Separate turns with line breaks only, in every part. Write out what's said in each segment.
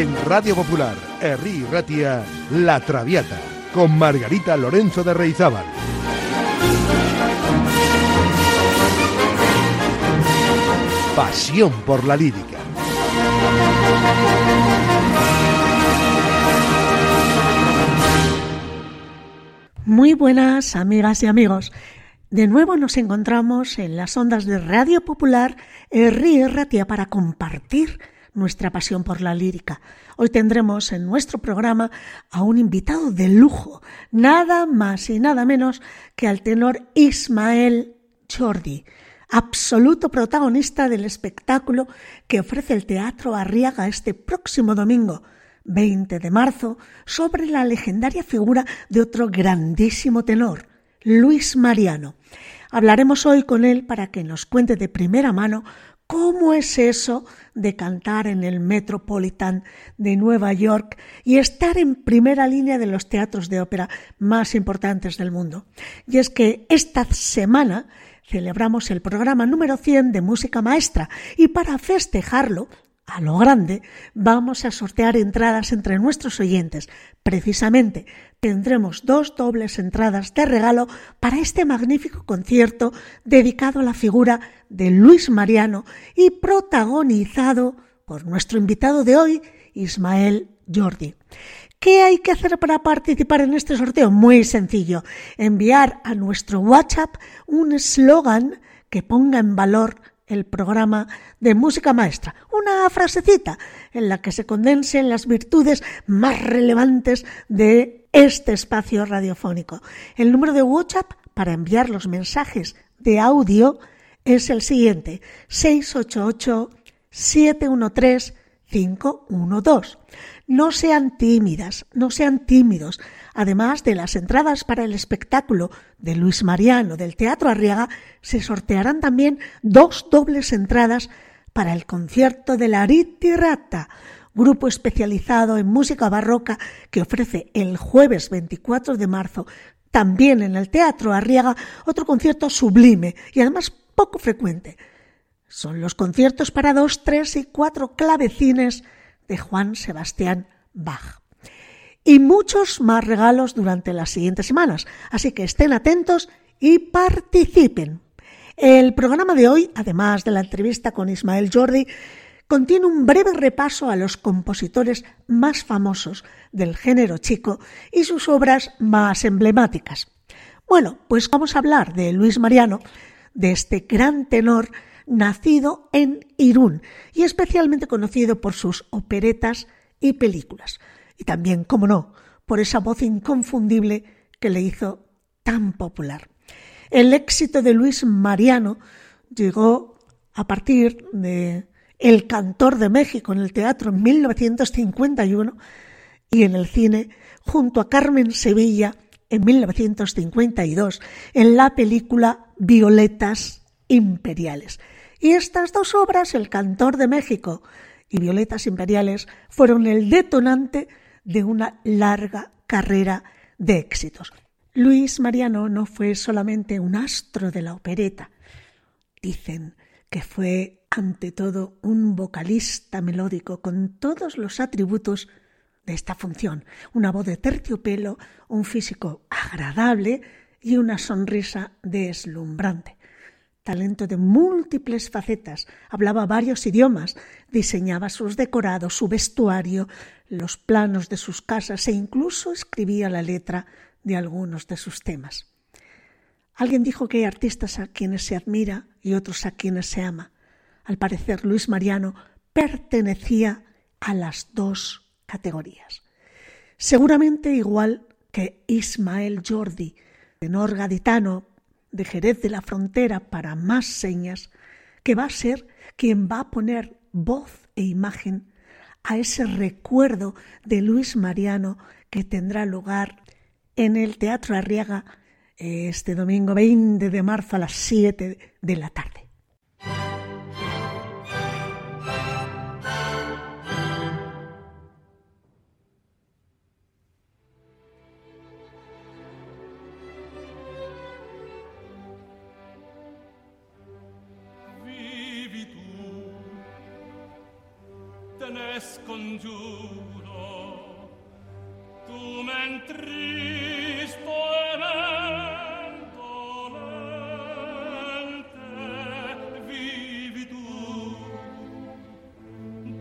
En Radio Popular, Herri Ratia, La Traviata, con Margarita Lorenzo de Reizábal. Pasión por la lírica.
Muy buenas amigas y amigos. De nuevo nos encontramos en las ondas de Radio Popular Herri Ratia para compartir nuestra pasión por la lírica. Hoy tendremos en nuestro programa a un invitado de lujo, nada más y nada menos que al tenor Ismael Jordi, absoluto protagonista del espectáculo que ofrece el Teatro Arriaga este próximo domingo, 20 de marzo, sobre la legendaria figura de otro grandísimo tenor, Luis Mariano. Hablaremos hoy con él para que nos cuente de primera mano cómo es eso de cantar en el Metropolitan de Nueva York y estar en primera línea de los teatros de ópera más importantes del mundo. Y es que esta semana celebramos el programa número 100 de música maestra y para festejarlo a lo grande, vamos a sortear entradas entre nuestros oyentes. Precisamente tendremos dos dobles entradas de regalo para este magnífico concierto dedicado a la figura de Luis Mariano y protagonizado por nuestro invitado de hoy, Ismael Jordi. ¿Qué hay que hacer para participar en este sorteo? Muy sencillo. Enviar a nuestro WhatsApp un eslogan que ponga en valor el programa de música maestra, una frasecita en la que se condensen las virtudes más relevantes de este espacio radiofónico. El número de WhatsApp para enviar los mensajes de audio es el siguiente: 688 713 512. No sean tímidas, no sean tímidos. Además de las entradas para el espectáculo de Luis Mariano del Teatro Arriaga, se sortearán también dos dobles entradas para el concierto de la Rata, grupo especializado en música barroca que ofrece el jueves 24 de marzo también en el Teatro Arriaga otro concierto sublime y además poco frecuente. Son los conciertos para dos, tres y cuatro clavecines de Juan Sebastián Bach. Y muchos más regalos durante las siguientes semanas, así que estén atentos y participen. El programa de hoy, además de la entrevista con Ismael Jordi, contiene un breve repaso a los compositores más famosos del género chico y sus obras más emblemáticas. Bueno, pues vamos a hablar de Luis Mariano, de este gran tenor nacido en Irún y especialmente conocido por sus operetas y películas. Y también, como no, por esa voz inconfundible que le hizo tan popular. El éxito de Luis Mariano llegó a partir de El cantor de México en el teatro en 1951 y en el cine junto a Carmen Sevilla en 1952 en la película Violetas Imperiales. Y estas dos obras, El cantor de México y Violetas Imperiales, fueron el detonante de una larga carrera de éxitos. Luis Mariano no fue solamente un astro de la opereta. Dicen que fue ante todo un vocalista melódico con todos los atributos de esta función. Una voz de terciopelo, un físico agradable y una sonrisa deslumbrante talento de múltiples facetas, hablaba varios idiomas, diseñaba sus decorados, su vestuario, los planos de sus casas e incluso escribía la letra de algunos de sus temas. Alguien dijo que hay artistas a quienes se admira y otros a quienes se ama. Al parecer, Luis Mariano pertenecía a las dos categorías. Seguramente igual que Ismael Jordi, tenor gaditano, de Jerez de la Frontera para más señas, que va a ser quien va a poner voz e imagen a ese recuerdo de Luis Mariano que tendrá lugar en el Teatro Arriaga este domingo 20 de marzo a las 7 de la tarde.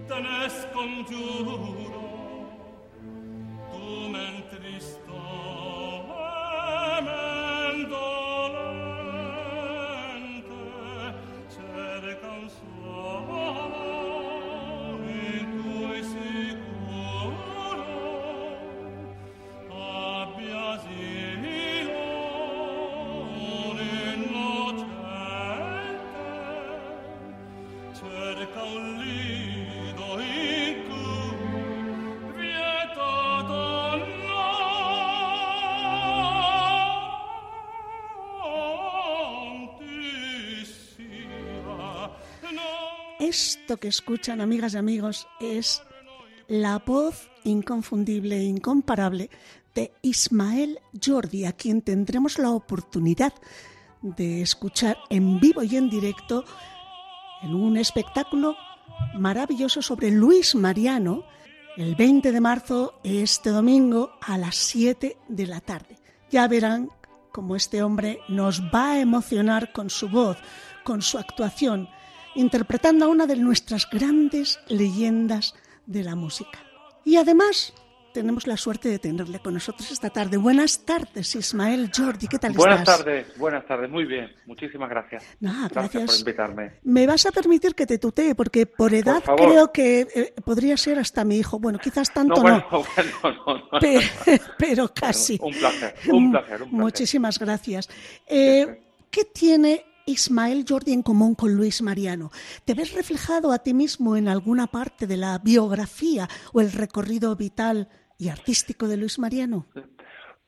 Te ne scongiuro
Esto que escuchan, amigas y amigos, es la voz inconfundible e incomparable de Ismael Jordi, a quien tendremos la oportunidad de escuchar en vivo y en directo en un espectáculo maravilloso sobre Luis Mariano el 20 de marzo, este domingo, a las 7 de la tarde. Ya verán cómo este hombre nos va a emocionar con su voz, con su actuación, interpretando a una de nuestras grandes leyendas de la música. Y además tenemos la suerte de tenerle con nosotros esta tarde. Buenas tardes, Ismael Jordi, ¿qué tal
buenas
estás?
Buenas tardes, buenas tardes, muy bien, muchísimas gracias.
gracias.
por invitarme.
Me vas a permitir que te tutee, porque por edad creo que eh, podría ser hasta mi hijo. Bueno, quizás tanto no. Pero, casi.
Un placer, un placer, un placer.
Muchísimas gracias. Eh, ¿Qué tiene Ismael Jordi en común con Luis Mariano? ¿Te ves reflejado a ti mismo en alguna parte de la biografía o el recorrido vital y artístico de Luis Mariano?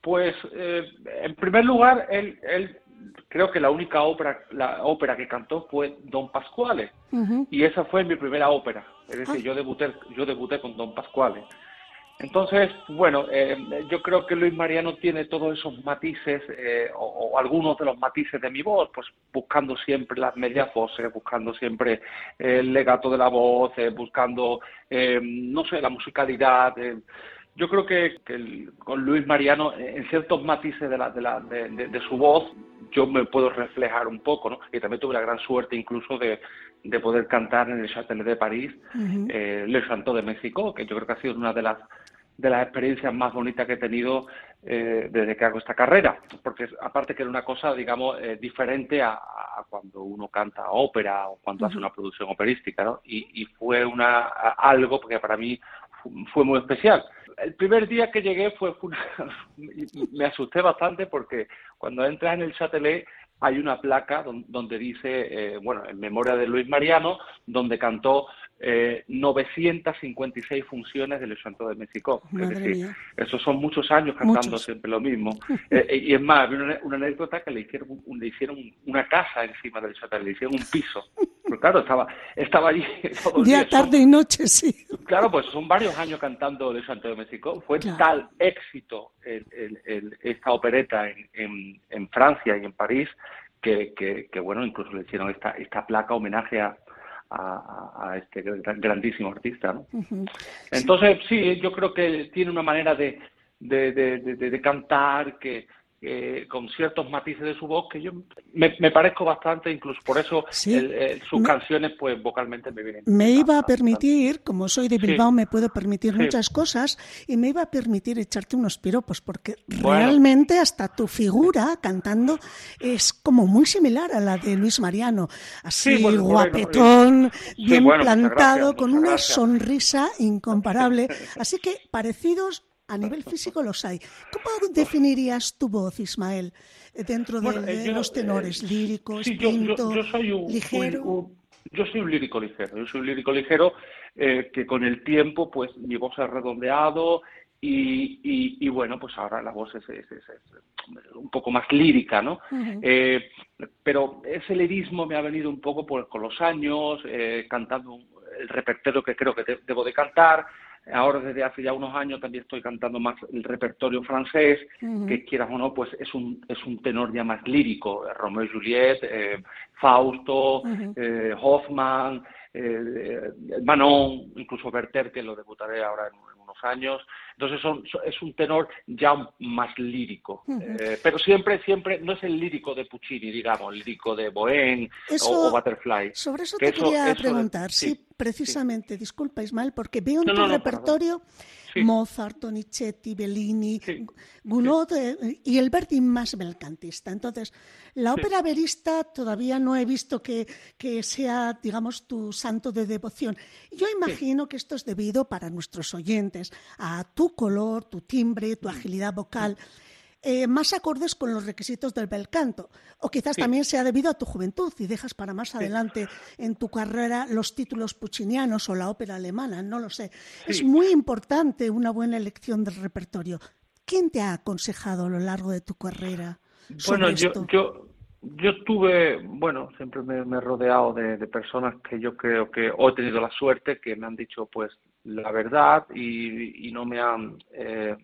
Pues, eh, en primer lugar, él, él, creo que la única ópera, la ópera que cantó fue Don Pasquale, y esa fue mi primera ópera. Es decir, ah. yo debuté, yo debuté con Don Pasquale. Entonces, bueno, eh, yo creo que Luis Mariano tiene todos esos matices, eh, o, algunos de los matices de mi voz, pues buscando siempre las medias voces, buscando siempre el legato de la voz, eh, buscando, no sé, la musicalidad. yo creo que, con Luis Mariano, en ciertos matices de, la, de, la, de, su voz, yo me puedo reflejar un poco, ¿no? Y también tuve la gran suerte incluso de, poder cantar en el Châtelet de París, Le Chanteau de México, que yo creo que ha sido una de las de las experiencias más bonitas que he tenido eh, desde que hago esta carrera, porque aparte que era una cosa, digamos, eh, diferente a, cuando uno canta ópera o cuando hace una producción operística, ¿no? Y, fue una algo que para mí fue muy especial. El primer día que llegué fue, me asusté bastante porque cuando entras en el Châtelet hay una placa donde, dice, eh, bueno, en memoria de Luis Mariano, donde cantó eh, 956 funciones del Santo de México. es decir, esos son muchos años cantando siempre lo mismo. Eh, eh, y es más, había una, anécdota que le hicieron, le hicieron una casa encima del Santo, le hicieron un piso. Pero claro, estaba, estaba allí.
Día, tarde y noche, sí.
Claro, pues son varios años cantando el Santo de México. Fue tal éxito esta opereta en, en, Francia y en París que, que, bueno, incluso le hicieron esta, esta placa homenaje a, a, este grandísimo artista. ¿no? Entonces, sí, yo creo que tiene una manera de, de, de, de cantar que, eh, con ciertos matices de su voz que yo me, parezco bastante, incluso por eso sus canciones pues vocalmente me vienen.
Me iba a permitir, como soy de Bilbao, me puedo permitir muchas cosas y me iba a permitir echarte unos piropos porque realmente hasta tu figura cantando es como muy similar a la de Luis Mariano, así guapetón, bien plantado, con una sonrisa incomparable, así que parecidos a nivel físico los hay. ¿Cómo definirías tu voz, Ismael, dentro de, eh, los tenores, eh, líricos, pinto,
yo, soy un, ligero? yo soy un lírico ligero, yo soy un lírico ligero eh, que con el tiempo, pues mi voz ha redondeado y, bueno, pues ahora la voz es, un poco más lírica, ¿no? pero ese lirismo me ha venido un poco por, con los años, cantando el repertorio que creo que debo de cantar, ahora desde hace ya unos años también estoy cantando más el repertorio francés, que quieras o no, pues es un, es un tenor ya más lírico, Romeo y Juliet, eh, Fausto, eh, Hoffman, eh, Manon, incluso Werther, que lo debutaré ahora en, unos años. Entonces son, es un tenor ya más lírico, eh, pero siempre, siempre no es el lírico de Puccini, digamos, el lírico de Bohème o, Butterfly.
Sobre eso te quería preguntar, sí, precisamente, disculpa Ismael, porque veo en tu repertorio Mozart, Donizetti, Bellini, Gounod eh, y el Verdi más belcantista. Entonces, la ópera verista todavía no he visto que, que, sea, digamos, tu santo de devoción. Yo imagino que esto es debido para nuestros oyentes a tu color, tu timbre, tu agilidad vocal. Eh, más acordes con los requisitos del bel canto. O quizás también sea debido a tu juventud y dejas para más adelante en tu carrera los títulos puccinianos o la ópera alemana, no lo sé. Es muy importante una buena elección del repertorio. ¿Quién te ha aconsejado a lo largo de tu carrera?
Bueno, yo, yo, yo tuve, bueno, siempre me, he rodeado de, personas que yo creo que o he tenido la suerte que me han dicho pues la verdad y, no me han eh,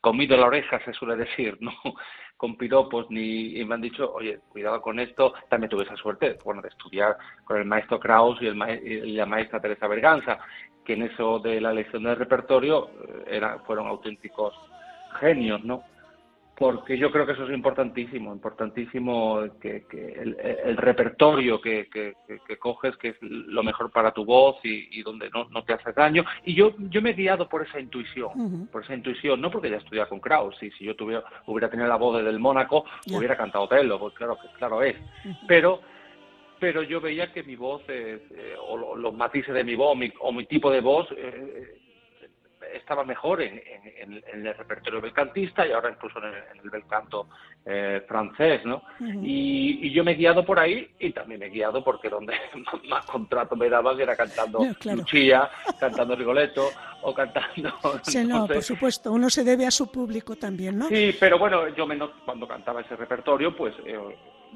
comido la oreja, se suele decir, ¿no? Con piropos, ni y me han dicho, oye, cuidado con esto. También tuve esa suerte, bueno, de estudiar con el maestro Kraus y, el y la maestra Teresa Berganza, que en eso de la elección del repertorio eh, era, fueron auténticos genios, ¿no? Porque yo creo que eso es importantísimo, importantísimo que, el, repertorio que, coges, que es lo mejor para tu voz y, donde no, te hace daño. Y yo, yo me he guiado por esa intuición, por esa intuición, no porque ya estudiado con Kraus, y si yo tuviera, hubiera tenido la voz de del Mónaco, hubiera cantado Tello, pues claro que claro es. Pero pero yo veía que mi voz, eh, o los matices de mi voz, o mi tipo de voz, eh, estaba mejor en, el repertorio belcantista y ahora incluso en el, belcanto eh, francés, ¿no? y, yo me he guiado por ahí y también me he guiado porque donde más contrato me daban era cantando Lucia, cantando Rigoletto o cantando...
Sí, no, por supuesto, uno se debe a su público también, ¿no?
Sí, pero bueno, yo cuando cantaba ese repertorio, pues... Eh,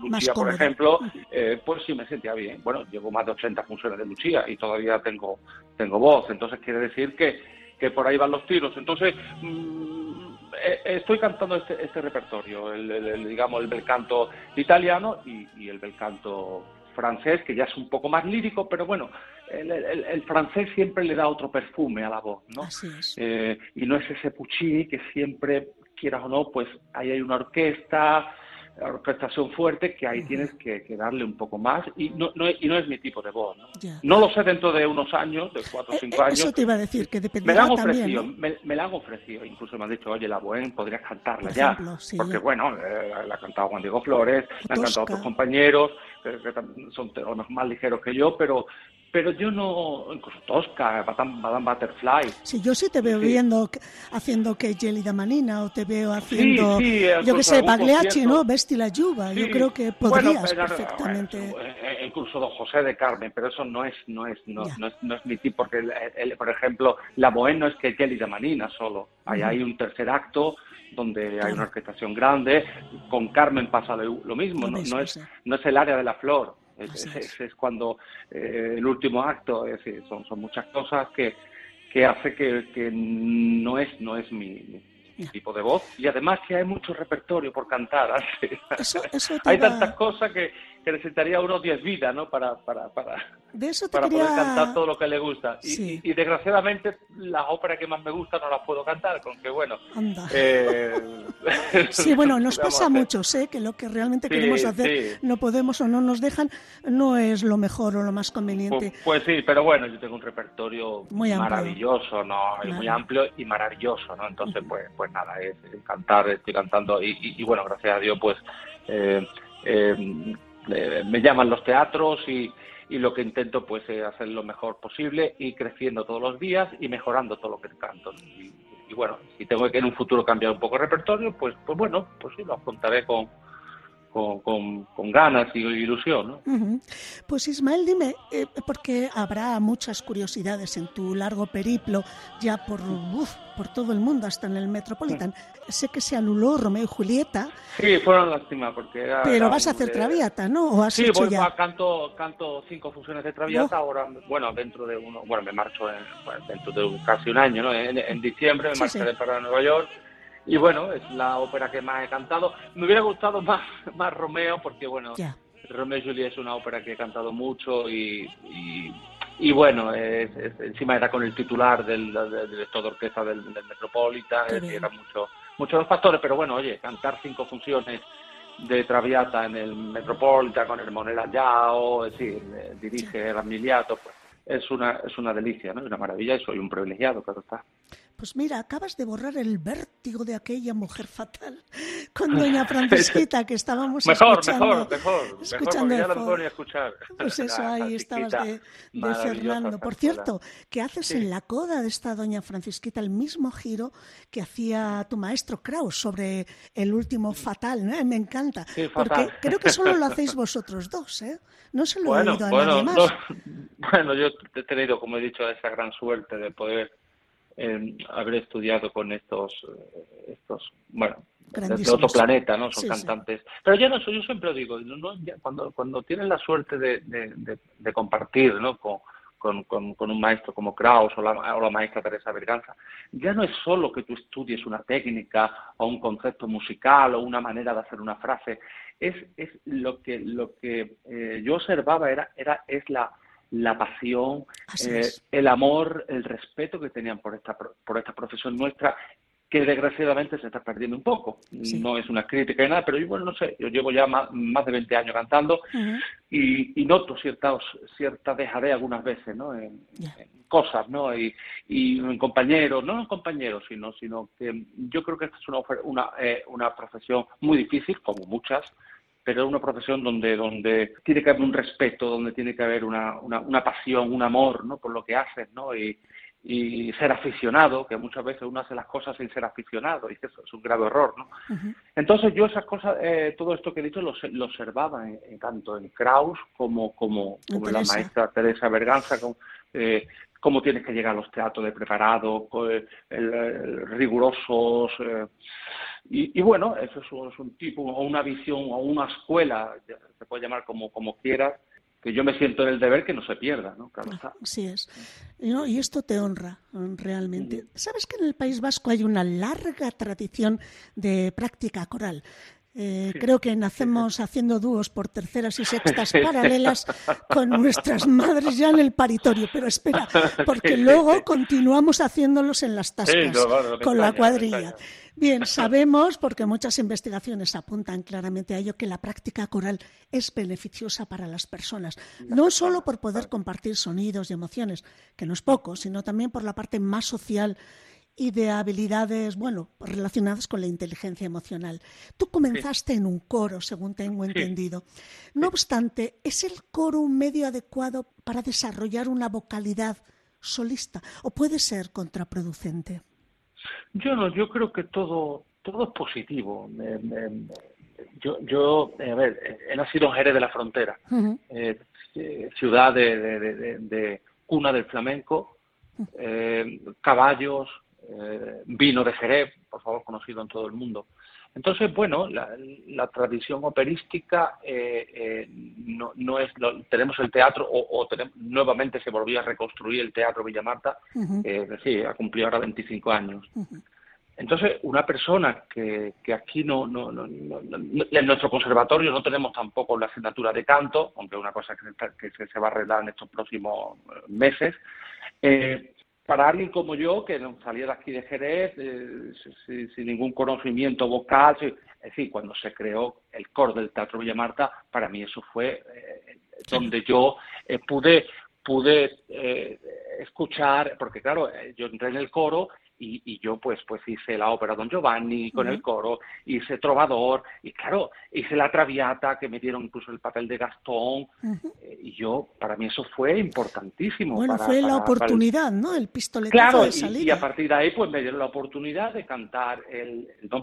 Lucía, por ejemplo, eh, pues sí me sentía bien. Bueno, llevo más de 80 funciones de Lucía y todavía tengo, tengo voz. Entonces quiere decir que, que por ahí van los tiros. Entonces, mm, eh, estoy cantando este, este repertorio, el, digamos, el bel canto italiano y, el bel canto francés, que ya es un poco más lírico, pero bueno, el, francés siempre le da otro perfume a la voz, ¿no? Eh, y no es ese Puccini que siempre, quieras o no, pues ahí hay una orquesta, orquestación fuerte que ahí tienes que, darle un poco más y no, no, y no es mi tipo de voz. ¿no? no lo sé dentro de unos años, de cuatro o eh, cinco
eh,
años.
Eso te iba a decir, que
me la han ofrecido, me, la han ofrecido, incluso me han dicho, oye, la Bohème podrías cantarla ya. porque bueno, eh, la ha cantado Juan Diego Flores, la han cantado otros compañeros, que, son más ligeros que yo, pero pero yo no, incluso Tosca, Madame Butterfly.
Sí, yo sí te veo viendo, haciendo que Gelida Manina, o te veo haciendo, yo qué sé, Pagliacci, ¿no? Vesti la Yuba, yo creo que podrías perfectamente.
Eh, incluso Don José de Carmen, pero eso no es, no es, no, no es, no es, mi tipo, porque, por ejemplo, la Bohème no es que Gelida Manina solo, hay, hay un tercer acto donde hay una orquestación grande, con Carmen pasa lo, mismo, no, no, es, no es el área de la flor, es, es, cuando eh, el último acto, es decir, son, son muchas cosas que, que hace que, que no es, no es mi, tipo de voz. Y además que hay mucho repertorio por cantar. hay tantas cosas que, que necesitaría unos 10 vidas, ¿no? Para, para, para, para poder cantar todo lo que le gusta. Y, desgraciadamente las óperas que más me gustan no las puedo cantar, con que bueno.
Eh... sí, bueno, nos pasa mucho, sé que lo que realmente queremos hacer no podemos o no nos dejan, no es lo mejor o lo más conveniente.
Pues, pues sí, pero bueno, yo tengo un repertorio muy maravilloso, ¿no? Muy amplio y maravilloso, ¿no? Entonces, pues, pues nada, es, cantar, estoy cantando y, bueno, gracias a Dios, pues. Eh, eh, me llaman los teatros y, y lo que intento pues es hacer lo mejor posible y creciendo todos los días y mejorando todo lo que canto. Y, bueno, si tengo que en un futuro cambiar un poco el repertorio, pues, pues bueno, pues sí, lo afrontaré con, con, con, ganas y ilusión. ¿no?
Pues Ismael, dime, eh, porque habrá muchas curiosidades en tu largo periplo ya por, por todo el mundo, hasta en el Metropolitan. Sé que se anuló Romeo y Julieta.
Sí, fueron lástima porque era,
Pero vas a hacer Traviata, ¿no? ¿O has
sí,
hecho
voy,
ya?
canto, canto cinco funciones de Traviata, ahora, bueno, dentro de uno, bueno, me marcho en, bueno, dentro de casi un año, ¿no? En, en diciembre me
Sí,
marcharé
sí.
para Nueva York y bueno, es la ópera que más he cantado. Me hubiera gustado más, más Romeo porque, bueno. Romeo y Juliet es una ópera que he cantado mucho y, y, y bueno, es- es- encima era con el titular del, del director de orquesta del, del Metropolitan,
bien.
eran mucho- muchos los factores, pero bueno, oye, cantar cinco funciones de Traviata en el Metropolitan con el Monera Yao, es decir, eh, dirige el Amiliato, pues es una, es una delicia, ¿no? Es una maravilla y soy un privilegiado, claro está.
Pues mira, acabas de borrar el vértigo de aquella mujer fatal con doña Francisquita que estábamos
Mejor,
escuchando.
mejor, mejor, mejor,
escuchando
porque ya puedo ni escuchar.
Pues eso, ahí estabas de, Fernando. Por cierto, ¿qué haces
Sí.
en la coda de esta doña Francisquita el mismo giro que hacía tu maestro Kraus sobre el último fatal? ¿no? Me encanta.
Sí,
porque
fatal.
creo que solo lo hacéis vosotros dos, ¿eh? No se lo
bueno,
he oído a
bueno,
nadie más.
no, bueno, yo he tenido, como he dicho, esa gran suerte de poder eh, haber estudiado con estos, eh, estos bueno, de- otro planeta, ¿no? Son
Sí, sí.
cantantes. Pero ya no, soy- yo siempre lo digo, no, cuando, cuando tienes la suerte de, de, de- de compartir, ¿no? Con, con, con, con un maestro como Kraus o la, o la maestra Teresa Berganza, ya no es solo que tú estudies una técnica o un concepto musical o una manera de hacer una frase, es, es lo que, lo que eh, yo observaba era, era, es la, la pasión, eh, el amor, el respeto que tenían por esta, por esta profesión nuestra, que desgraciadamente se está perdiendo un poco.
Sí.
No es una crítica ni nada, pero yo, bueno, no sé, yo llevo ya más, más de 20 años cantando y, y noto cierta, cierta dejadez algunas veces, ¿no? En, cosas, ¿no? Y, y en compañeros, no en compañeros, sino, sino que yo creo que esta es una, una, eh, una profesión muy difícil, como muchas, pero es una profesión donde, donde tiene que haber un respeto, donde tiene que haber una, una, una pasión, un amor, ¿no? Por lo que haces, ¿no? Y, y ser aficionado, que muchas veces uno hace las cosas sin ser aficionado, y que eso es un grave error, ¿no? Entonces yo esas cosas, eh, todo esto que he dicho lo, lo observaba en- en tanto en Kraus como, como,
En
como la
Teresa.
maestra Teresa Berganza, con, eh, cómo tienes que llegar a los teatros de preparado, co- el- el rigurosos. eh, y, y bueno, eso es, un- es un tipo, o una visión, o una escuela, se puede llamar como, como quieras, que yo me siento en el deber que no se pierda, ¿no? Claro está.
Así es. No, y esto te honra mm, realmente. ¿Sabes que en el País Vasco hay una larga tradición de práctica coral? Eh, Creo que nacemos haciendo dúos por terceras y sextas paralelas con nuestras madres ya en el paritorio. Pero espera, porque luego continuamos haciéndolos en las tascas
no, no, no me
con la cuadrilla. Bien, sabemos, porque muchas investigaciones apuntan claramente a ello, que la práctica coral es beneficiosa para las personas, no solo por poder compartir sonidos y emociones, que no es poco, sino también por la parte más social y de habilidades, bueno, relacionadas con la inteligencia emocional. Tú comenzaste en un coro, según tengo entendido. No obstante, ¿es el coro un medio adecuado para desarrollar una vocalidad solista o puede ser contraproducente?
Yo no, yo creo que todo, todo es positivo. Yo, yo, eh, a ver, he nacido en Jerez de la Frontera, eh, eh, ciudad de, de- de- de- de cuna del flamenco, caballos, eh, vino de Jerez, por favor, conocido en todo el mundo. Entonces, bueno, la, la tradición operística eh, eh, no, no es, tenemos el teatro, o, o tenemos- nuevamente se volvió a reconstruir el teatro Villa Marta,
Ujú.
eh, es decir, ha cumplido ahora 25 años. Entonces, una persona que, que aquí no, no, no, en nuestro conservatorio no tenemos tampoco la asignatura de canto, aunque es una cosa que, se que va a arreglar en estos próximos meses, eh, para alguien como yo, que no salía de aquí de Jerez, eh, si- si- sin ningún conocimiento vocal, si- es decir, cuando se creó el coro del Teatro Villa Marta, para mí eso fue eh, donde yo eh, pude pude eh, escuchar, porque claro, eh, yo entré en el coro y, y yo pues pues hice la ópera Don Giovanni con el coro, hice Trovador, y claro, hice la Traviata, que me dieron incluso el papel de Gastón, eh, y yo, para mí eso fue importantísimo.
Bueno,
para-
fue la
para- para el-
oportunidad, ¿no? El pistoletazo
Claro,
de
y,
salida.
y a partir de ahí pues me dieron la oportunidad de cantar el, el Don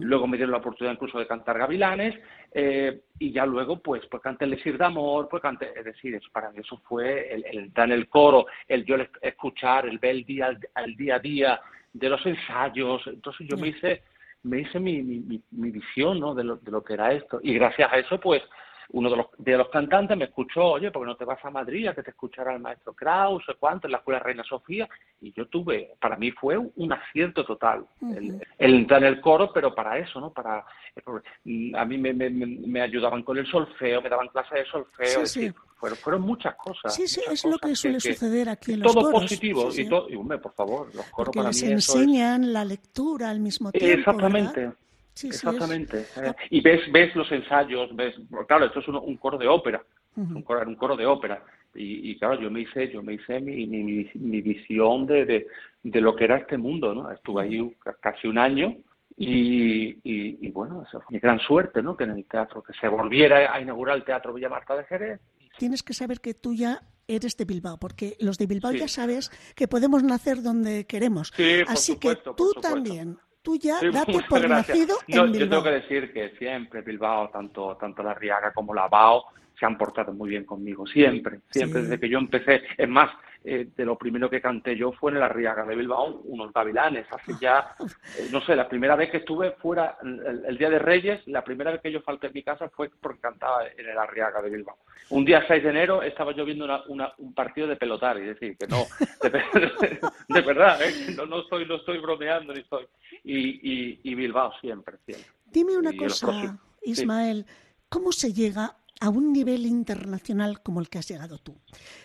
Luego me dieron la oportunidad incluso de cantar Gavilanes, eh, y ya luego pues pues canté el Sir de Amor, pues canté, es decir, eso, para mí eso fue el, el entrar en el coro, el yo escuchar, el ver el día, al día a día de los ensayos, entonces yo me hice me hice mi, mi, mi visión ¿no? de, lo, de lo que era esto, y gracias a eso pues uno de los, de los cantantes me escuchó, oye, ¿por qué no te vas a Madrid a que te escuchara el maestro Kraus, cuánto, en la escuela Reina Sofía? Y yo tuve, para mí fue un acierto total el, entrar en el coro, pero para eso, ¿no? Para, a mí me, me, me ayudaban con el solfeo, me daban clases de solfeo, sí, fueron, fueron, muchas cosas.
Sí, sí, es lo que suele suceder aquí en los todo
positivo, y todo, y hombre, por favor, los coros para
les enseñan la lectura al mismo tiempo.
Exactamente. Exactamente. Eh, y ves, ves los ensayos, ves, claro, esto es un, coro de ópera, un, coro, un coro de ópera. Y, y, claro, yo me hice, yo me hice mi, mi, mi visión de, de, de, lo que era este mundo, ¿no? Estuve ahí casi un año y, y, bueno, esa fue mi gran suerte, ¿no? Que en el teatro, que se volviera a inaugurar el Teatro Villa Marta de Jerez.
Tienes que saber que tú ya eres de Bilbao, porque los de Bilbao ya sabes que podemos nacer donde queremos. Así que tú también tú ya date por nacido en Bilbao.
Yo tengo que decir que siempre Bilbao, tanto, tanto la Riaga como la Bao, se han portado muy bien conmigo, siempre, siempre, desde que yo empecé. Es más, eh, de lo primero que canté yo fue en la Riaga de Bilbao, unos gavilanes, hace ya, eh, no sé, la primera vez que estuve fuera, el, Día de Reyes, la primera vez que yo falté en mi casa fue porque cantaba en la Riaga de Bilbao. Un día 6 de enero estaba yo viendo una, un partido de pelotar, es decir, que no, de, verdad, ¿eh? no, no, estoy, no estoy bromeando ni estoy. Y, y, Bilbao siempre, siempre.
Dime una cosa, Ismael, ¿cómo se llega a un nivel internacional como el que has llegado tú?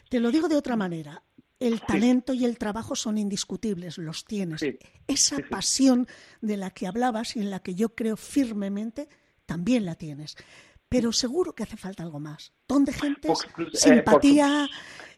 Te lo digo de otra manera. El talento y el trabajo son indiscutibles, los tienes. Esa pasión de la que hablabas y en la que yo creo firmemente, también la tienes. Pero seguro que hace falta algo más. Don de gente, eh, simpatía,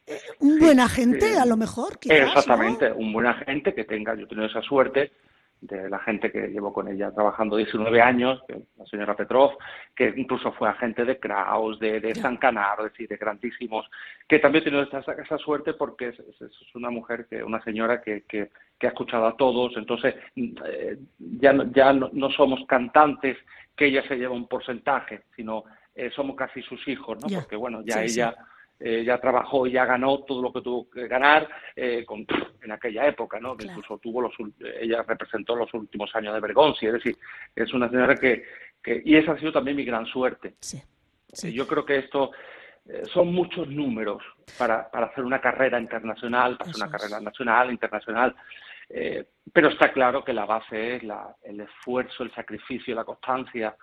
eh, un buen agente a lo mejor.
Exactamente, un buen agente que tenga, yo tengo esa suerte de la gente que llevo con ella trabajando 19 años, la señora Petrov, que incluso fue agente de Kraus, de, de San Canaro, es decir, de grandísimos, que también tiene esa, esa suerte porque es, es, una mujer, que una señora que, que, que, ha escuchado a todos, entonces eh, ya, ya no, somos cantantes que ella se lleva un porcentaje, sino eh, somos casi sus hijos, ¿no? Porque bueno, ya ella eh, ya trabajó y ya ganó todo lo que tuvo que ganar eh, con, en aquella época, ¿no? Que incluso tuvo los, ella representó los últimos años de Bergonzi, es decir, es una señora que, que y esa ha sido también mi gran suerte. Sí, eh, yo creo que esto son muchos números para, para hacer una carrera internacional, para hacer una carrera nacional, internacional. pero está claro que la base es la, el esfuerzo, el sacrificio, la constancia,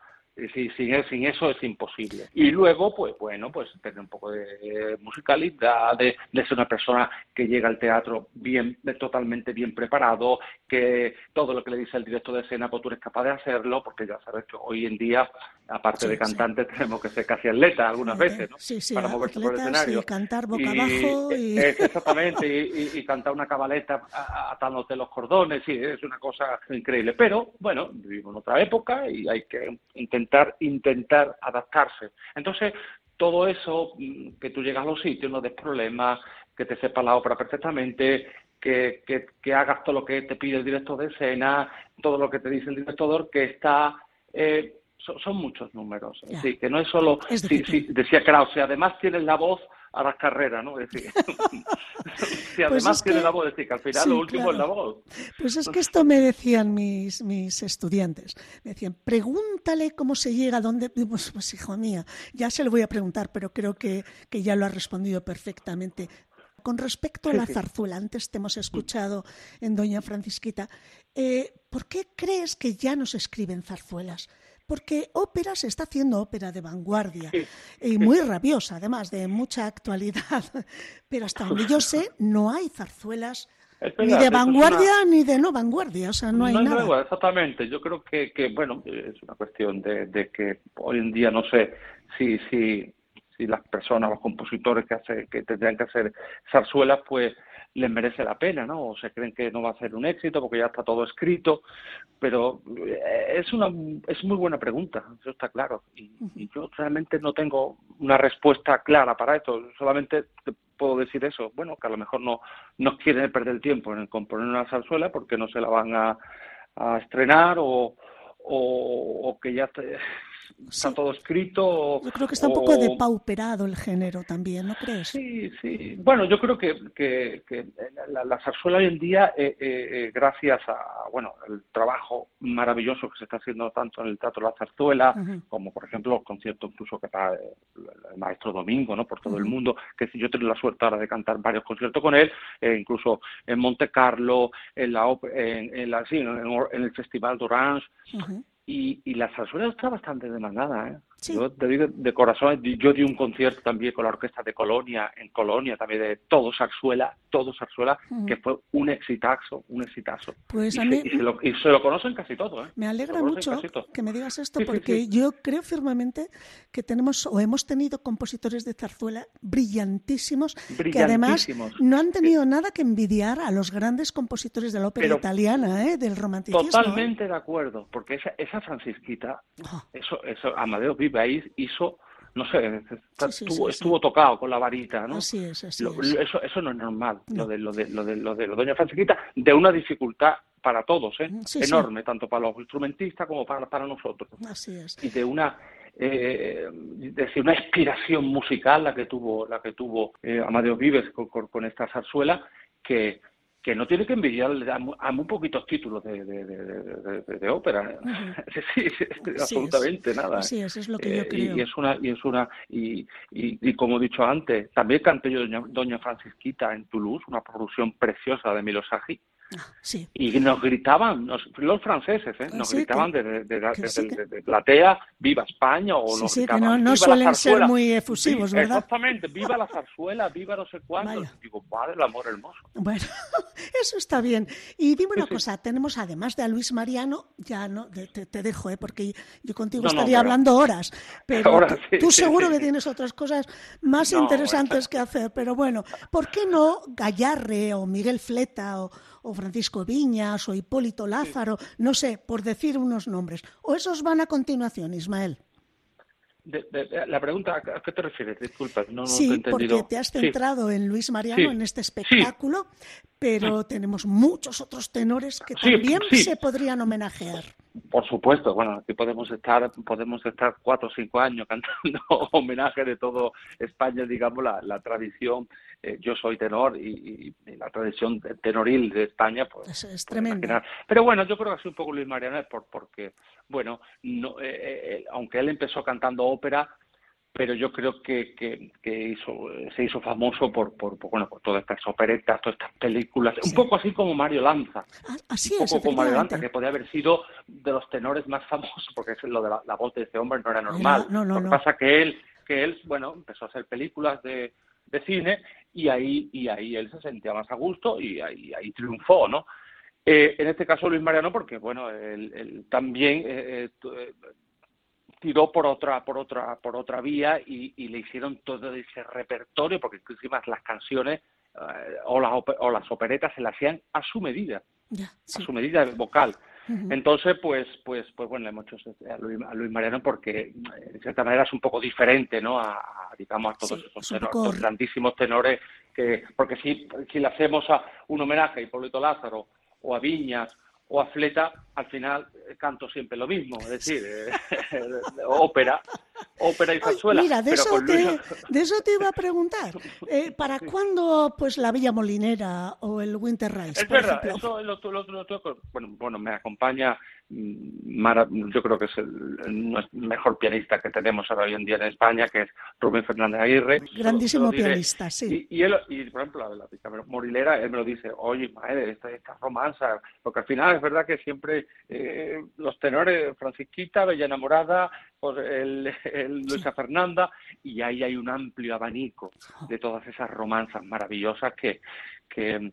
sin, sin eso es imposible. Y luego, pues bueno, pues tener un poco de musicalidad, de, ser una persona que llega al teatro bien, totalmente bien preparado, que todo lo que le dice el director de escena, pues tú eres capaz de hacerlo, porque ya sabes que hoy en día, aparte de cantante, tenemos que ser casi atleta algunas veces, ¿no? Para moverse por el escenario.
Y cantar boca abajo. Y...
Exactamente, y, cantar una cabaleta atándote los cordones, sí, es una cosa increíble. Pero, bueno, vivimos en otra época y hay que intentar intentar, adaptarse. Entonces, todo eso, mm, que tú llegas a los sitios, no des problemas, que te sepas la ópera perfectamente, que, que, hagas todo lo que te pide el director de escena, todo lo que te dice el director que está... Eh, son, muchos números, sí, que no es solo, decía Krause, además tienes la voz a las carreras, ¿no? Es decir, si pues además tiene la voz, es decir, que al final lo último es la voz.
Pues es que esto me decían mis, mis estudiantes. Me decían, pregúntale cómo se llega, a dónde. Pues, pues hijo mía, ya se lo voy a preguntar, pero creo que, que ya lo ha respondido perfectamente. Con respecto a la zarzuela, antes te hemos escuchado en Doña Francisquita, eh, ¿por qué crees que ya no se escriben zarzuelas? Porque ópera se está haciendo ópera de vanguardia y muy rabiosa, además de mucha actualidad. Pero hasta donde yo sé, no hay zarzuelas ni de vanguardia ni de no vanguardia, o sea, no hay nada.
exactamente, yo creo que, que, bueno, es una cuestión de, de, que hoy en día no sé si, si, si las personas, los compositores que, hace, que tendrían que hacer zarzuelas, pues les merece la pena, ¿no? O se creen que no va a ser un éxito porque ya está todo escrito, pero eh, es una es muy buena pregunta, eso está claro. Y, yo realmente no tengo una respuesta clara para esto, solamente puedo decir eso, bueno, que a lo mejor no, no quieren perder el tiempo en componer una zarzuela porque no se la van a, a estrenar o, o, o que ya está todo escrito.
Yo creo que está un poco depauperado el género también, ¿no crees?
Sí, sí. Bueno, yo creo que, que, que la, la zarzuela hoy en día, eh, eh, eh, gracias a bueno el trabajo maravilloso que se está haciendo tanto en el Teatro La Zarzuela, como por ejemplo el concierto incluso que está el maestro Domingo, ¿no? Por todo el mundo, que yo he tenido la suerte ahora de cantar varios conciertos con él, eh, incluso en Monte Carlo, en la, en, en la sí, en, en el Festival d'Orange,
Ujú.
Y, y la zarzuela está bastante demandada, ¿eh?
Sí.
Yo te digo de corazón, yo di un concierto también con la orquesta de Colonia, en Colonia, también de todo zarzuela, todo zarzuela,
Ujú.
que fue un exitazo, un exitazo.
Pues
y,
a
se,
mí-
y, se lo, y se lo conocen casi todo, ¿eh?
Me alegra mucho que me digas esto
Sí,
porque
sí.
yo creo firmemente que tenemos o hemos tenido compositores de zarzuela brillantísimos, que además no han tenido nada que envidiar a los grandes compositores de la ópera
Pero
italiana, ¿eh? del romanticismo. ¿eh?
Totalmente de acuerdo, porque esa, esa francisquita,
Oh.
eso, eso, Amadeo Ahí hizo, no sé,
Sí, sí,
estuvo,
sí, sí.
estuvo tocado con la varita, ¿no?
Así es, así
Lo-
es.
eso, eso no es normal,
No.
lo de lo de lo de lo de lo de Doña Francisquita, de una dificultad para todos, ¿eh?
Sí.
enorme, tanto para los instrumentistas como para, para nosotros,
Así es.
y de una eh, decir, una inspiración musical la que tuvo la que tuvo eh, Amadeo Vives con esta zarzuela que que no tiene que envidiarle a, a muy poquitos títulos de, de, ópera. Sí, sí, sí,
es.
absolutamente nada. ¿eh?
Así es, es lo que yo creo.
Y, y es una, y es una, y, y, y como he dicho antes, también canté yo Doña, Doña Francisquita en Toulouse, una producción preciosa de Milosagi,
sí.
y nos gritaban, nos- los franceses, ¿eh?
Ah,
nos
sí,
gritaban desde de, de, platea, viva España, o
Sí,
nos
sí, que
gritaban,
no- no
"Viva la
suelen ser
zarzuela".
muy efusivos, ¿verdad?
Exactamente, viva la zarzuela, viva no sé cuándo.
Vaya.
Digo, padre, el amor hermoso.
Bueno, eso está bien. Y dime una cosa, tenemos además de a Luis Mariano, ya no, te, te dejo, ¿eh? porque yo contigo
No, no,
estaría
pero-
hablando horas, pero tú, seguro que tienes otras cosas más interesantes que hacer, pero bueno, ¿por qué no Gallarre o Miguel Fleta o, o Francisco Viñas o Hipólito Lázaro, no sé, por decir unos nombres? ¿O esos van a continuación, Ismael?
De- de- de- la pregunta, ¿a qué te refieres? Disculpa, no, no te he
Sí,
entendido.
porque te has
Sí.
centrado en Luis Mariano,
Sí,
en este
sí.
espectáculo, pero tenemos muchos otros tenores que
Sí,
también
sí.
se podrían homenajear.
Por supuesto, bueno, aquí podemos estar, podemos estar cuatro o cinco años cantando homenaje de todo España, digamos, la, la tradición, eh, yo soy tenor y, y- y la tradición tenoril de España, pues
Es, es
puedes
tremendo.
Pero bueno, yo creo que así un poco Luis Mariano por, porque, bueno, no, eh, eh, aunque él empezó cantando ópera, pero yo creo que, que, que hizo, se hizo famoso por, por, por, bueno, por todas estas operetas, todas estas películas,
Sí.
un poco así como Mario Lanza
Ah, Así
un
es,
poco como Adelante, que
efectivamente.
podía haber sido de los tenores más famosos, porque es lo de la, la voz de ese hombre no era normal.
no, no,
lo que
no.
pasa que él, que él, bueno, empezó a hacer películas de, de cine y ahí, y ahí él se sentía más a gusto y ahí, ahí triunfó, ¿no? Eh, en este caso Luis Mariano, porque bueno, él, él también eh, eh, eh, tiró por otra, por otra, por otra vía y, y le hicieron todo ese repertorio, porque encima las canciones eh, o, las, o las operetas se las hacían a su medida
sí.
a su medida vocal. Entonces, pues, pues, pues bueno, le hemos hecho a Luis, a Luis Mariano porque en cierta manera es un poco diferente, ¿no? A, a, digamos a todos
Sí,
esos tenores,
poco-
grandísimos tenores que, porque si, si le hacemos a un homenaje a Hipólito Lázaro o a Viñas o a Fleta, al final eh, canto siempre lo mismo, es decir, eh, ópera, ópera y zarzuela.
mira, de eso, te,
Luis-
de eso te iba a preguntar. Eh, ¿Para cuándo pues la Villa Molinera o el Winter Rise,
Es
por
verdad,
ejemplo?
eso lo, lo, lo- lo- bueno, bueno, me acompaña, yo creo que es el, mejor pianista que tenemos ahora hoy en día en España, que es Rubén Fernández Aguirre.
Grandísimo pianista, sí.
Y, y él, y por ejemplo, la, la pica Morilera, él me lo dice, oye, madre, esta, esta romanza, porque al final es verdad que siempre eh, los tenores, Francisquita, Bella Enamorada, pues el, el Luisa Fernanda, y ahí hay un amplio abanico de todas esas romanzas maravillosas que, que,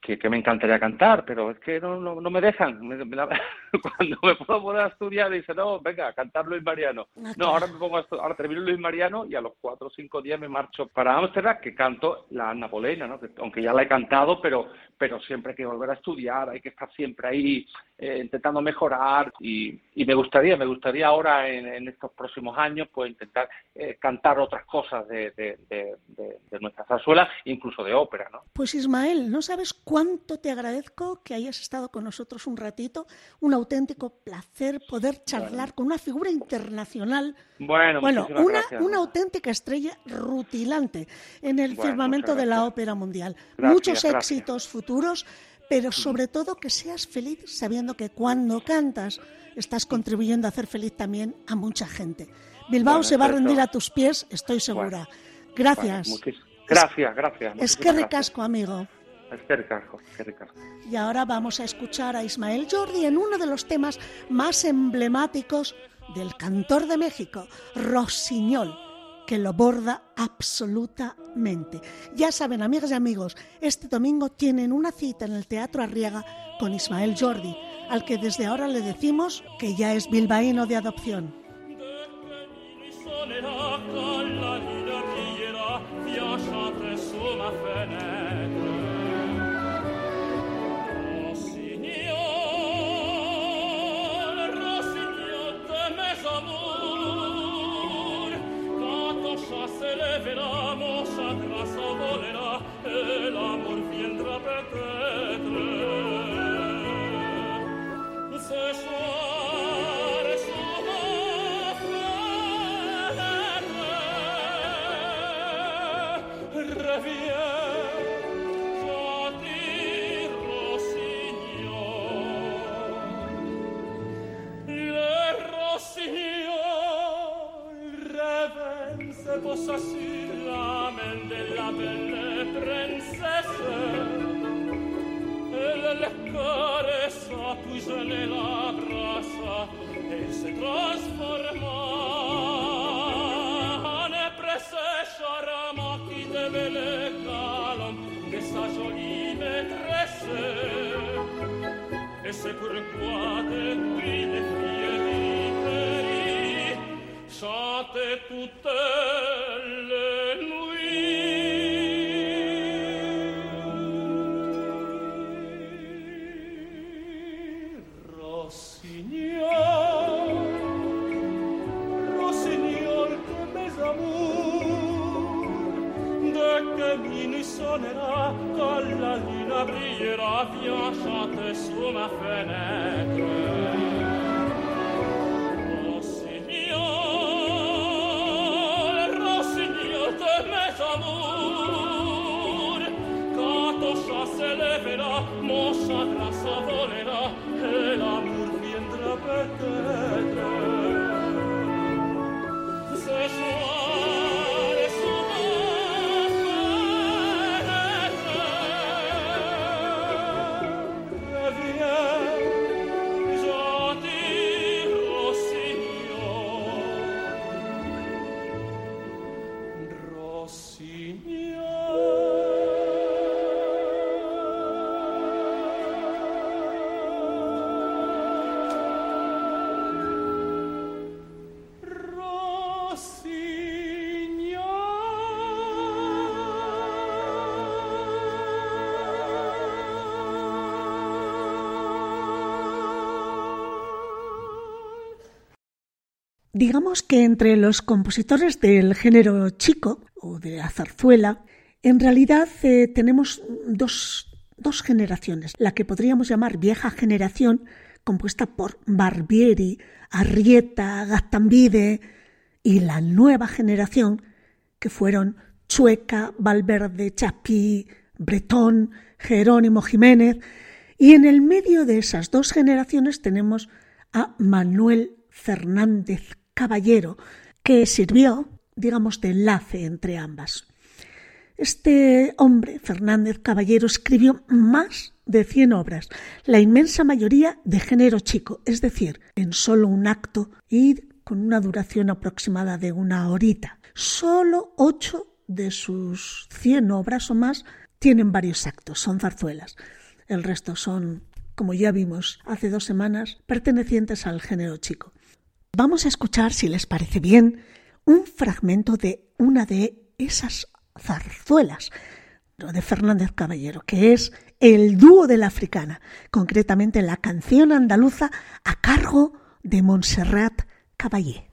que, que me encantaría cantar, pero es que no, no, no me dejan. Me- me la- cuando me puedo poner a estudiar, dice, no, venga, cantar Luis Mariano.
Ah,
No, ahora me pongo a ahora termino Luis Mariano y a los cuatro o cinco días me marcho para Ámsterdam, que canto la Anna Bolena, ¿no? Que- aunque ya la he cantado, pero, pero siempre hay que volver a estudiar, hay que estar siempre ahí eh, intentando mejorar y, y me gustaría, me gustaría ahora en, en estos próximos años pues intentar eh, cantar otras cosas de, de, de, de- de nuestra zarzuela, incluso de ópera, ¿no?
Pues Ismael, ¿no sabes cuánto te agradezco que hayas estado con nosotros un ratito. Un auténtico placer poder charlar con una figura internacional.
Bueno,
Bueno, una,
gracias.
una auténtica estrella rutilante en el
Bueno,
firmamento de la ópera mundial.
Gracias,
Muchos
gracias.
éxitos futuros, pero sobre todo que seas feliz sabiendo que cuando cantas estás contribuyendo a hacer feliz también a mucha gente. Bilbao se va a rendir a tus pies, estoy segura. Gracias.
Gracias, gracias.
es que ricasco, amigo. Y ahora vamos a escuchar a Ismael Jordi en uno de los temas más emblemáticos del cantor de México, Rossiñol, que lo borda absolutamente. Ya saben, amigas y amigos, este domingo tienen una cita en el Teatro Arriaga con Ismael Jordi, al que desde ahora le decimos que ya es bilbaíno de adopción.
sale la e se transforma ne prese sharamati de vele galam de sa jolie maîtresse et c'est pourquoi depuis les filles libérées chante toutes carabine sonnera, quand la lune brillera, viens chanter sous ma fenêtre. s'élèvera, mon chagrin s'envolera, viendra peut-être.
Digamos que entre los compositores del género chico o de la zarzuela, en realidad eh, tenemos dos, dos generaciones. La que podríamos llamar vieja generación, compuesta por Barbieri, Arrieta, Gastambide, y la nueva generación, que fueron Chueca, Valverde, Chapí, Bretón, Jerónimo Jiménez, y en el medio de esas dos generaciones tenemos a Manuel Fernández Caballero, que sirvió, digamos, de enlace entre ambas. Este hombre, Fernández Caballero, escribió más de 100 obras, la inmensa mayoría de género chico, es decir, en solo un acto y con una duración aproximada de una horita. Solo ocho de sus 100 obras o más tienen varios actos, son zarzuelas. El resto son, como ya vimos hace dos semanas, pertenecientes al género chico. Vamos a escuchar, si les parece bien, un fragmento de una de esas zarzuelas de Fernández Caballero, que es el dúo de la africana, concretamente la canción andaluza a cargo de Montserrat Caballé.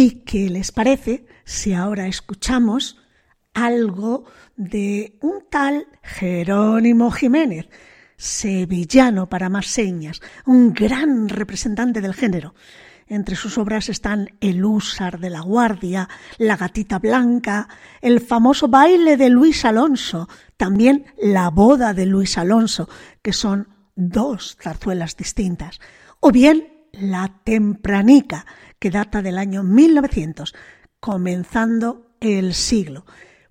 Y ¿Qué les parece si ahora escuchamos algo de un tal Jerónimo Jiménez, sevillano para más señas, un gran representante del género? Entre sus obras están El húsar de la guardia, La gatita blanca, el famoso baile de Luis Alonso, también La boda de Luis Alonso, que son dos zarzuelas distintas, o bien La tempranica, que data del año 1900, comenzando el siglo.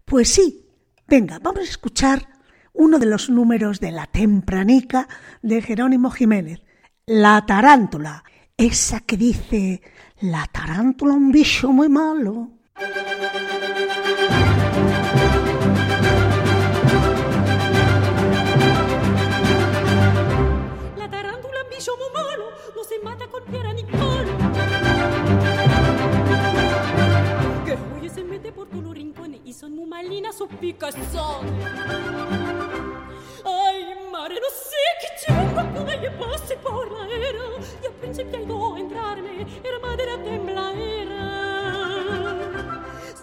Pues sí, venga, vamos a escuchar uno de los números de La tempranica de Jerónimo Jiménez, La tarántula, esa que dice, La tarántula un bicho muy malo.
Son muy malinas sus picazón. Ay, mare, no sé qué chingua puede pase por la era. Y al principio ido entrarme, era madera tembladera.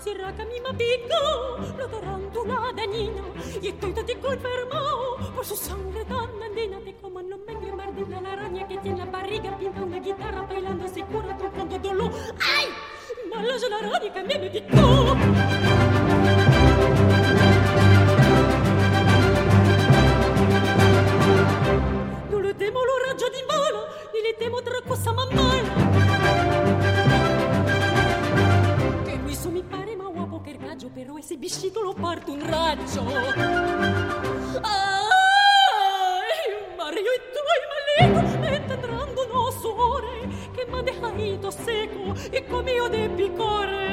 Sierra que a mí me picó, la tarántula dañina. Y estoy todo enfermado por su sangre tan andina. Te coman los medios mordida la araña que tiene la barriga, pinta una guitarra bailando, se cura tocando dolor. ¡Ay! Mala la araña que a mí ese biscito lo parto un raggio. Ay, Mario e tu hai malito, me tendrando no suore, che m'ha dejadito seco e come io de picore.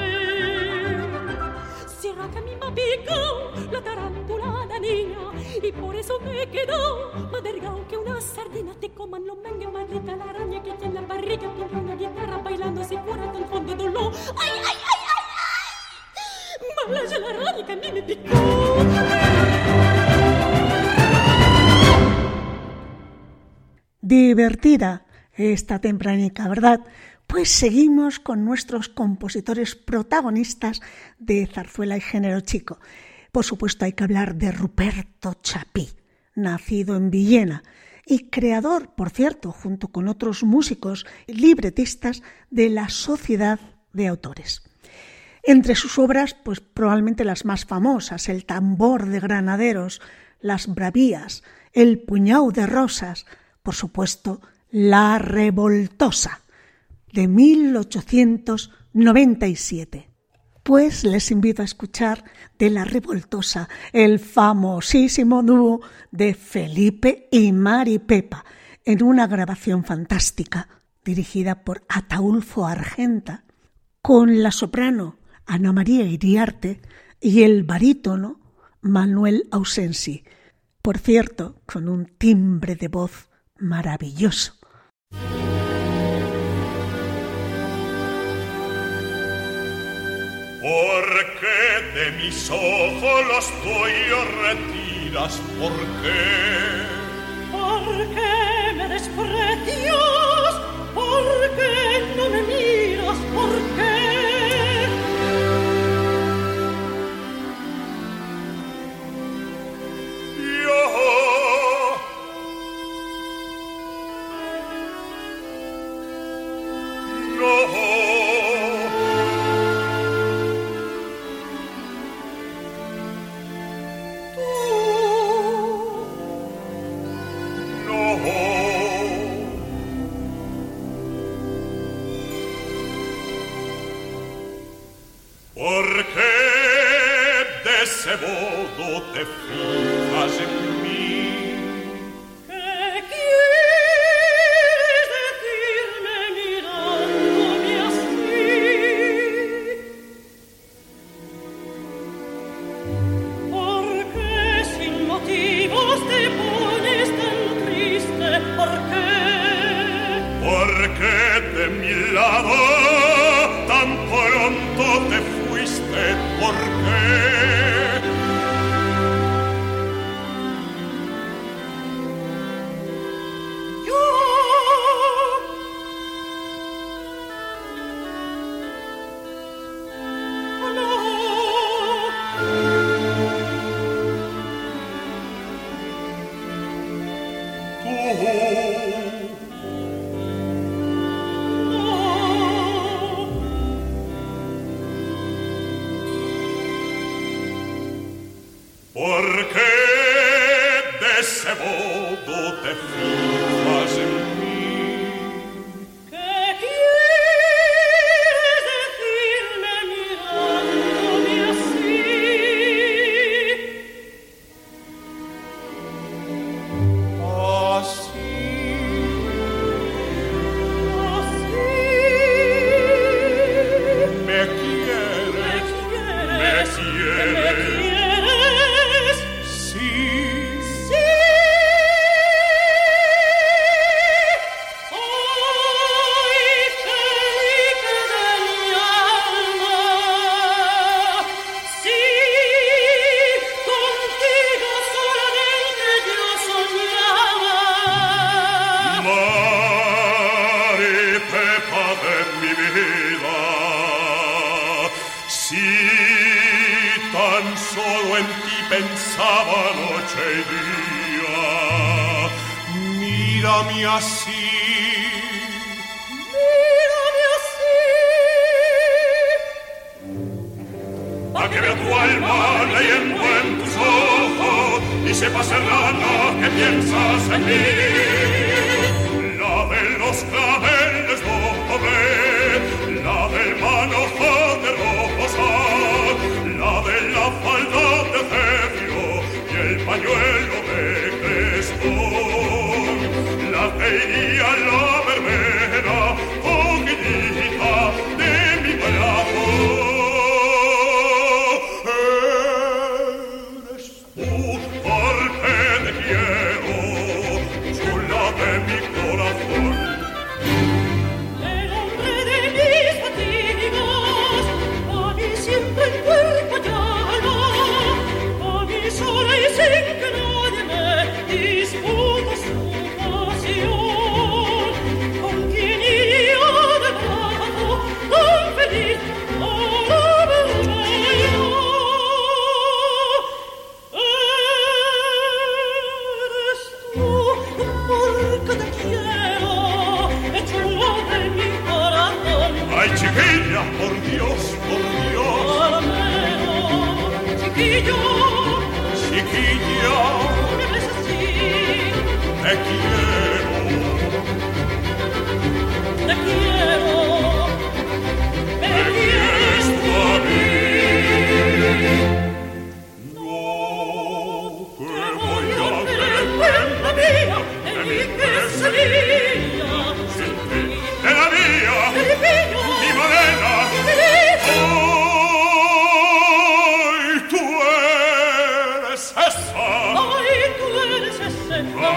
Sierra que a mí me picó la tarántula de niña y por eso me quedó madergao que una sardina te coman los mengue maldita la araña que tiene la barriga tiene una guitarra bailando se cura del fondo dolor ay ay ay
divertida esta tempranica, ¿verdad? Pues seguimos con nuestros compositores protagonistas de zarzuela y género chico. Por supuesto hay que hablar de Ruperto Chapí, nacido en Villena y creador, por cierto, junto con otros músicos y libretistas de la Sociedad de Autores. Entre sus obras, pues probablemente las más famosas, El tambor de granaderos, Las bravías, El puñado de rosas, por supuesto, La revoltosa de 1897. Pues les invito a escuchar de La Revoltosa el famosísimo dúo de Felipe y Mari Pepa en una grabación fantástica dirigida por Ataulfo Argenta con la soprano Ana María Iriarte y el barítono Manuel Ausensi, por cierto, con un timbre de voz maravilloso.
¿Por qué de mis ojos los tuyos retiras? ¿Por qué?
¿Por qué me desprecias? ¿Por qué no me miras?
que piensas en mí.
La de los claveles doble, la del manojo de rosa,
la de la falda de cedro y el
pañuelo de crespón, la
de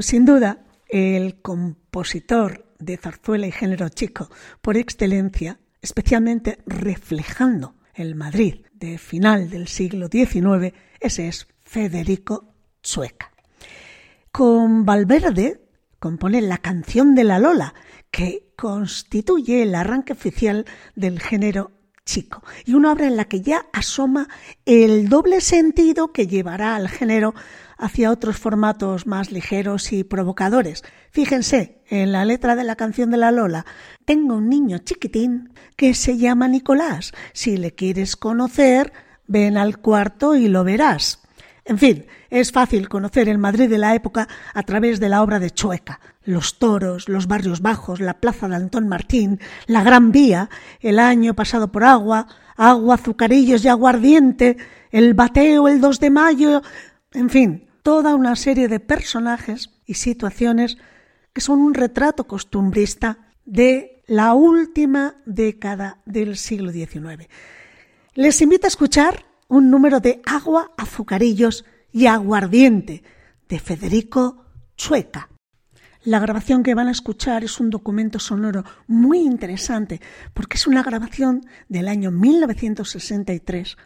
Sin duda, el compositor de zarzuela y género chico por excelencia, especialmente reflejando el Madrid de final del siglo XIX, ese es Federico Chueca. Con Valverde compone la canción de la Lola, que constituye el arranque oficial del género chico, y una obra en la que ya asoma el doble sentido que llevará al género hacia otros formatos más ligeros y provocadores. Fíjense, en la letra de la canción de la Lola, tengo un niño chiquitín que se llama Nicolás. Si le quieres conocer, ven al cuarto y lo verás. En fin,
es fácil conocer el Madrid de la época a través de la obra de Chueca. Los toros, los barrios bajos, la plaza de Antón Martín, la Gran Vía, el año pasado por agua, agua, azucarillos y aguardiente, el bateo, el 2 de mayo, en fin, toda una serie de personajes y situaciones que son un retrato costumbrista de la última década del siglo XIX. Les invito a escuchar un número de Agua, Azucarillos y Aguardiente de Federico Chueca. La grabación que van a escuchar es un documento sonoro muy interesante porque es una grabación del año 1963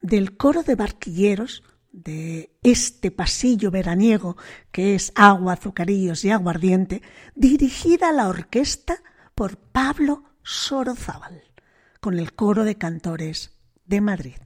del coro de barquilleros de este pasillo veraniego que es Agua, Azucarillos y Aguardiente, dirigida a la orquesta por Pablo Sorozábal, con el coro de cantores de Madrid.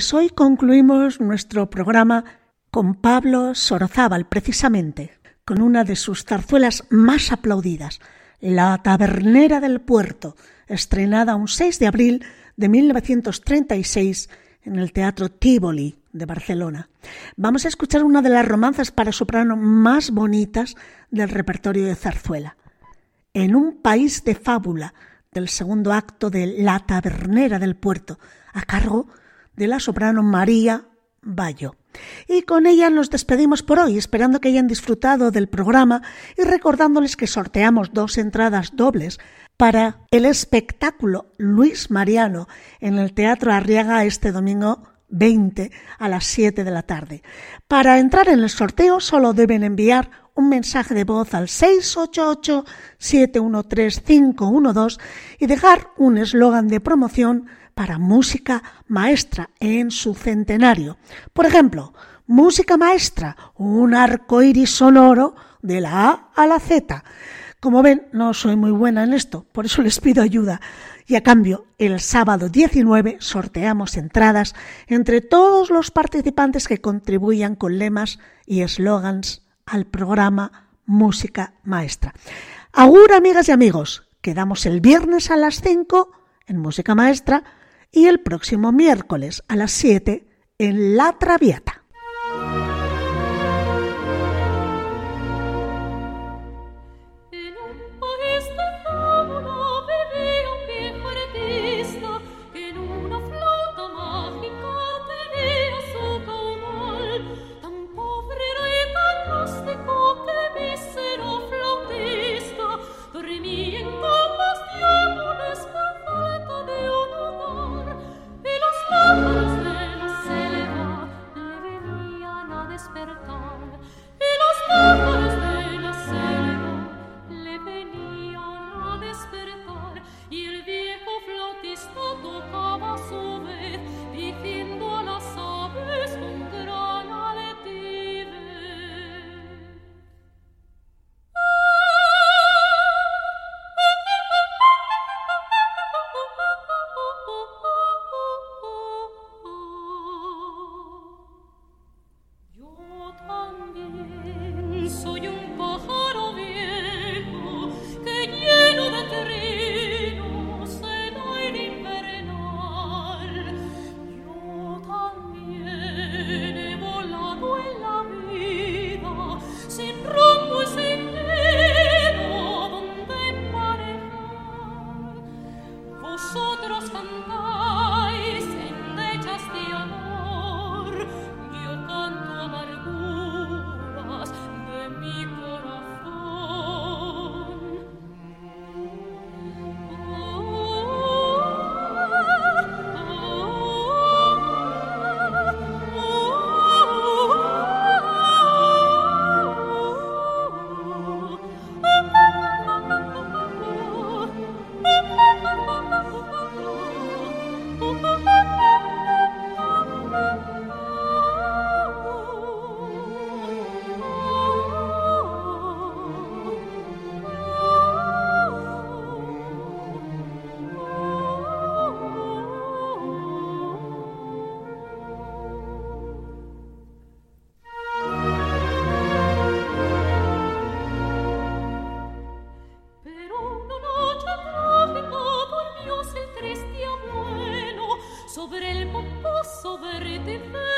Pues hoy concluimos nuestro programa con Pablo Sorozábal, precisamente, con una de sus zarzuelas más aplaudidas, La Tabernera del Puerto, estrenada un 6 de abril de 1936 en el Teatro Tivoli de Barcelona. Vamos a escuchar una de las romanzas para soprano más bonitas del repertorio de zarzuela. En un país de fábula, del segundo acto de La Tabernera del Puerto, a cargo de la soprano María Bayo. Y con ella nos despedimos por hoy, esperando que hayan disfrutado del programa y recordándoles que sorteamos dos entradas dobles para el espectáculo Luis Mariano en el Teatro Arriaga este domingo 20 a las 7 de la tarde. Para entrar en el sorteo solo deben enviar un mensaje de voz al 688-713-512 y dejar un eslogan de promoción para música maestra en su centenario. Por ejemplo, música maestra, un arco iris sonoro de la A a la Z. Como ven, no soy muy buena en esto, por eso les pido ayuda. Y a cambio, el sábado 19 sorteamos entradas entre todos los participantes que contribuyan con lemas y eslogans al programa Música Maestra. Agur, amigas y amigos, quedamos el viernes a las 5 en Música Maestra y el próximo miércoles a las 7 en La Traviata. sobre ti.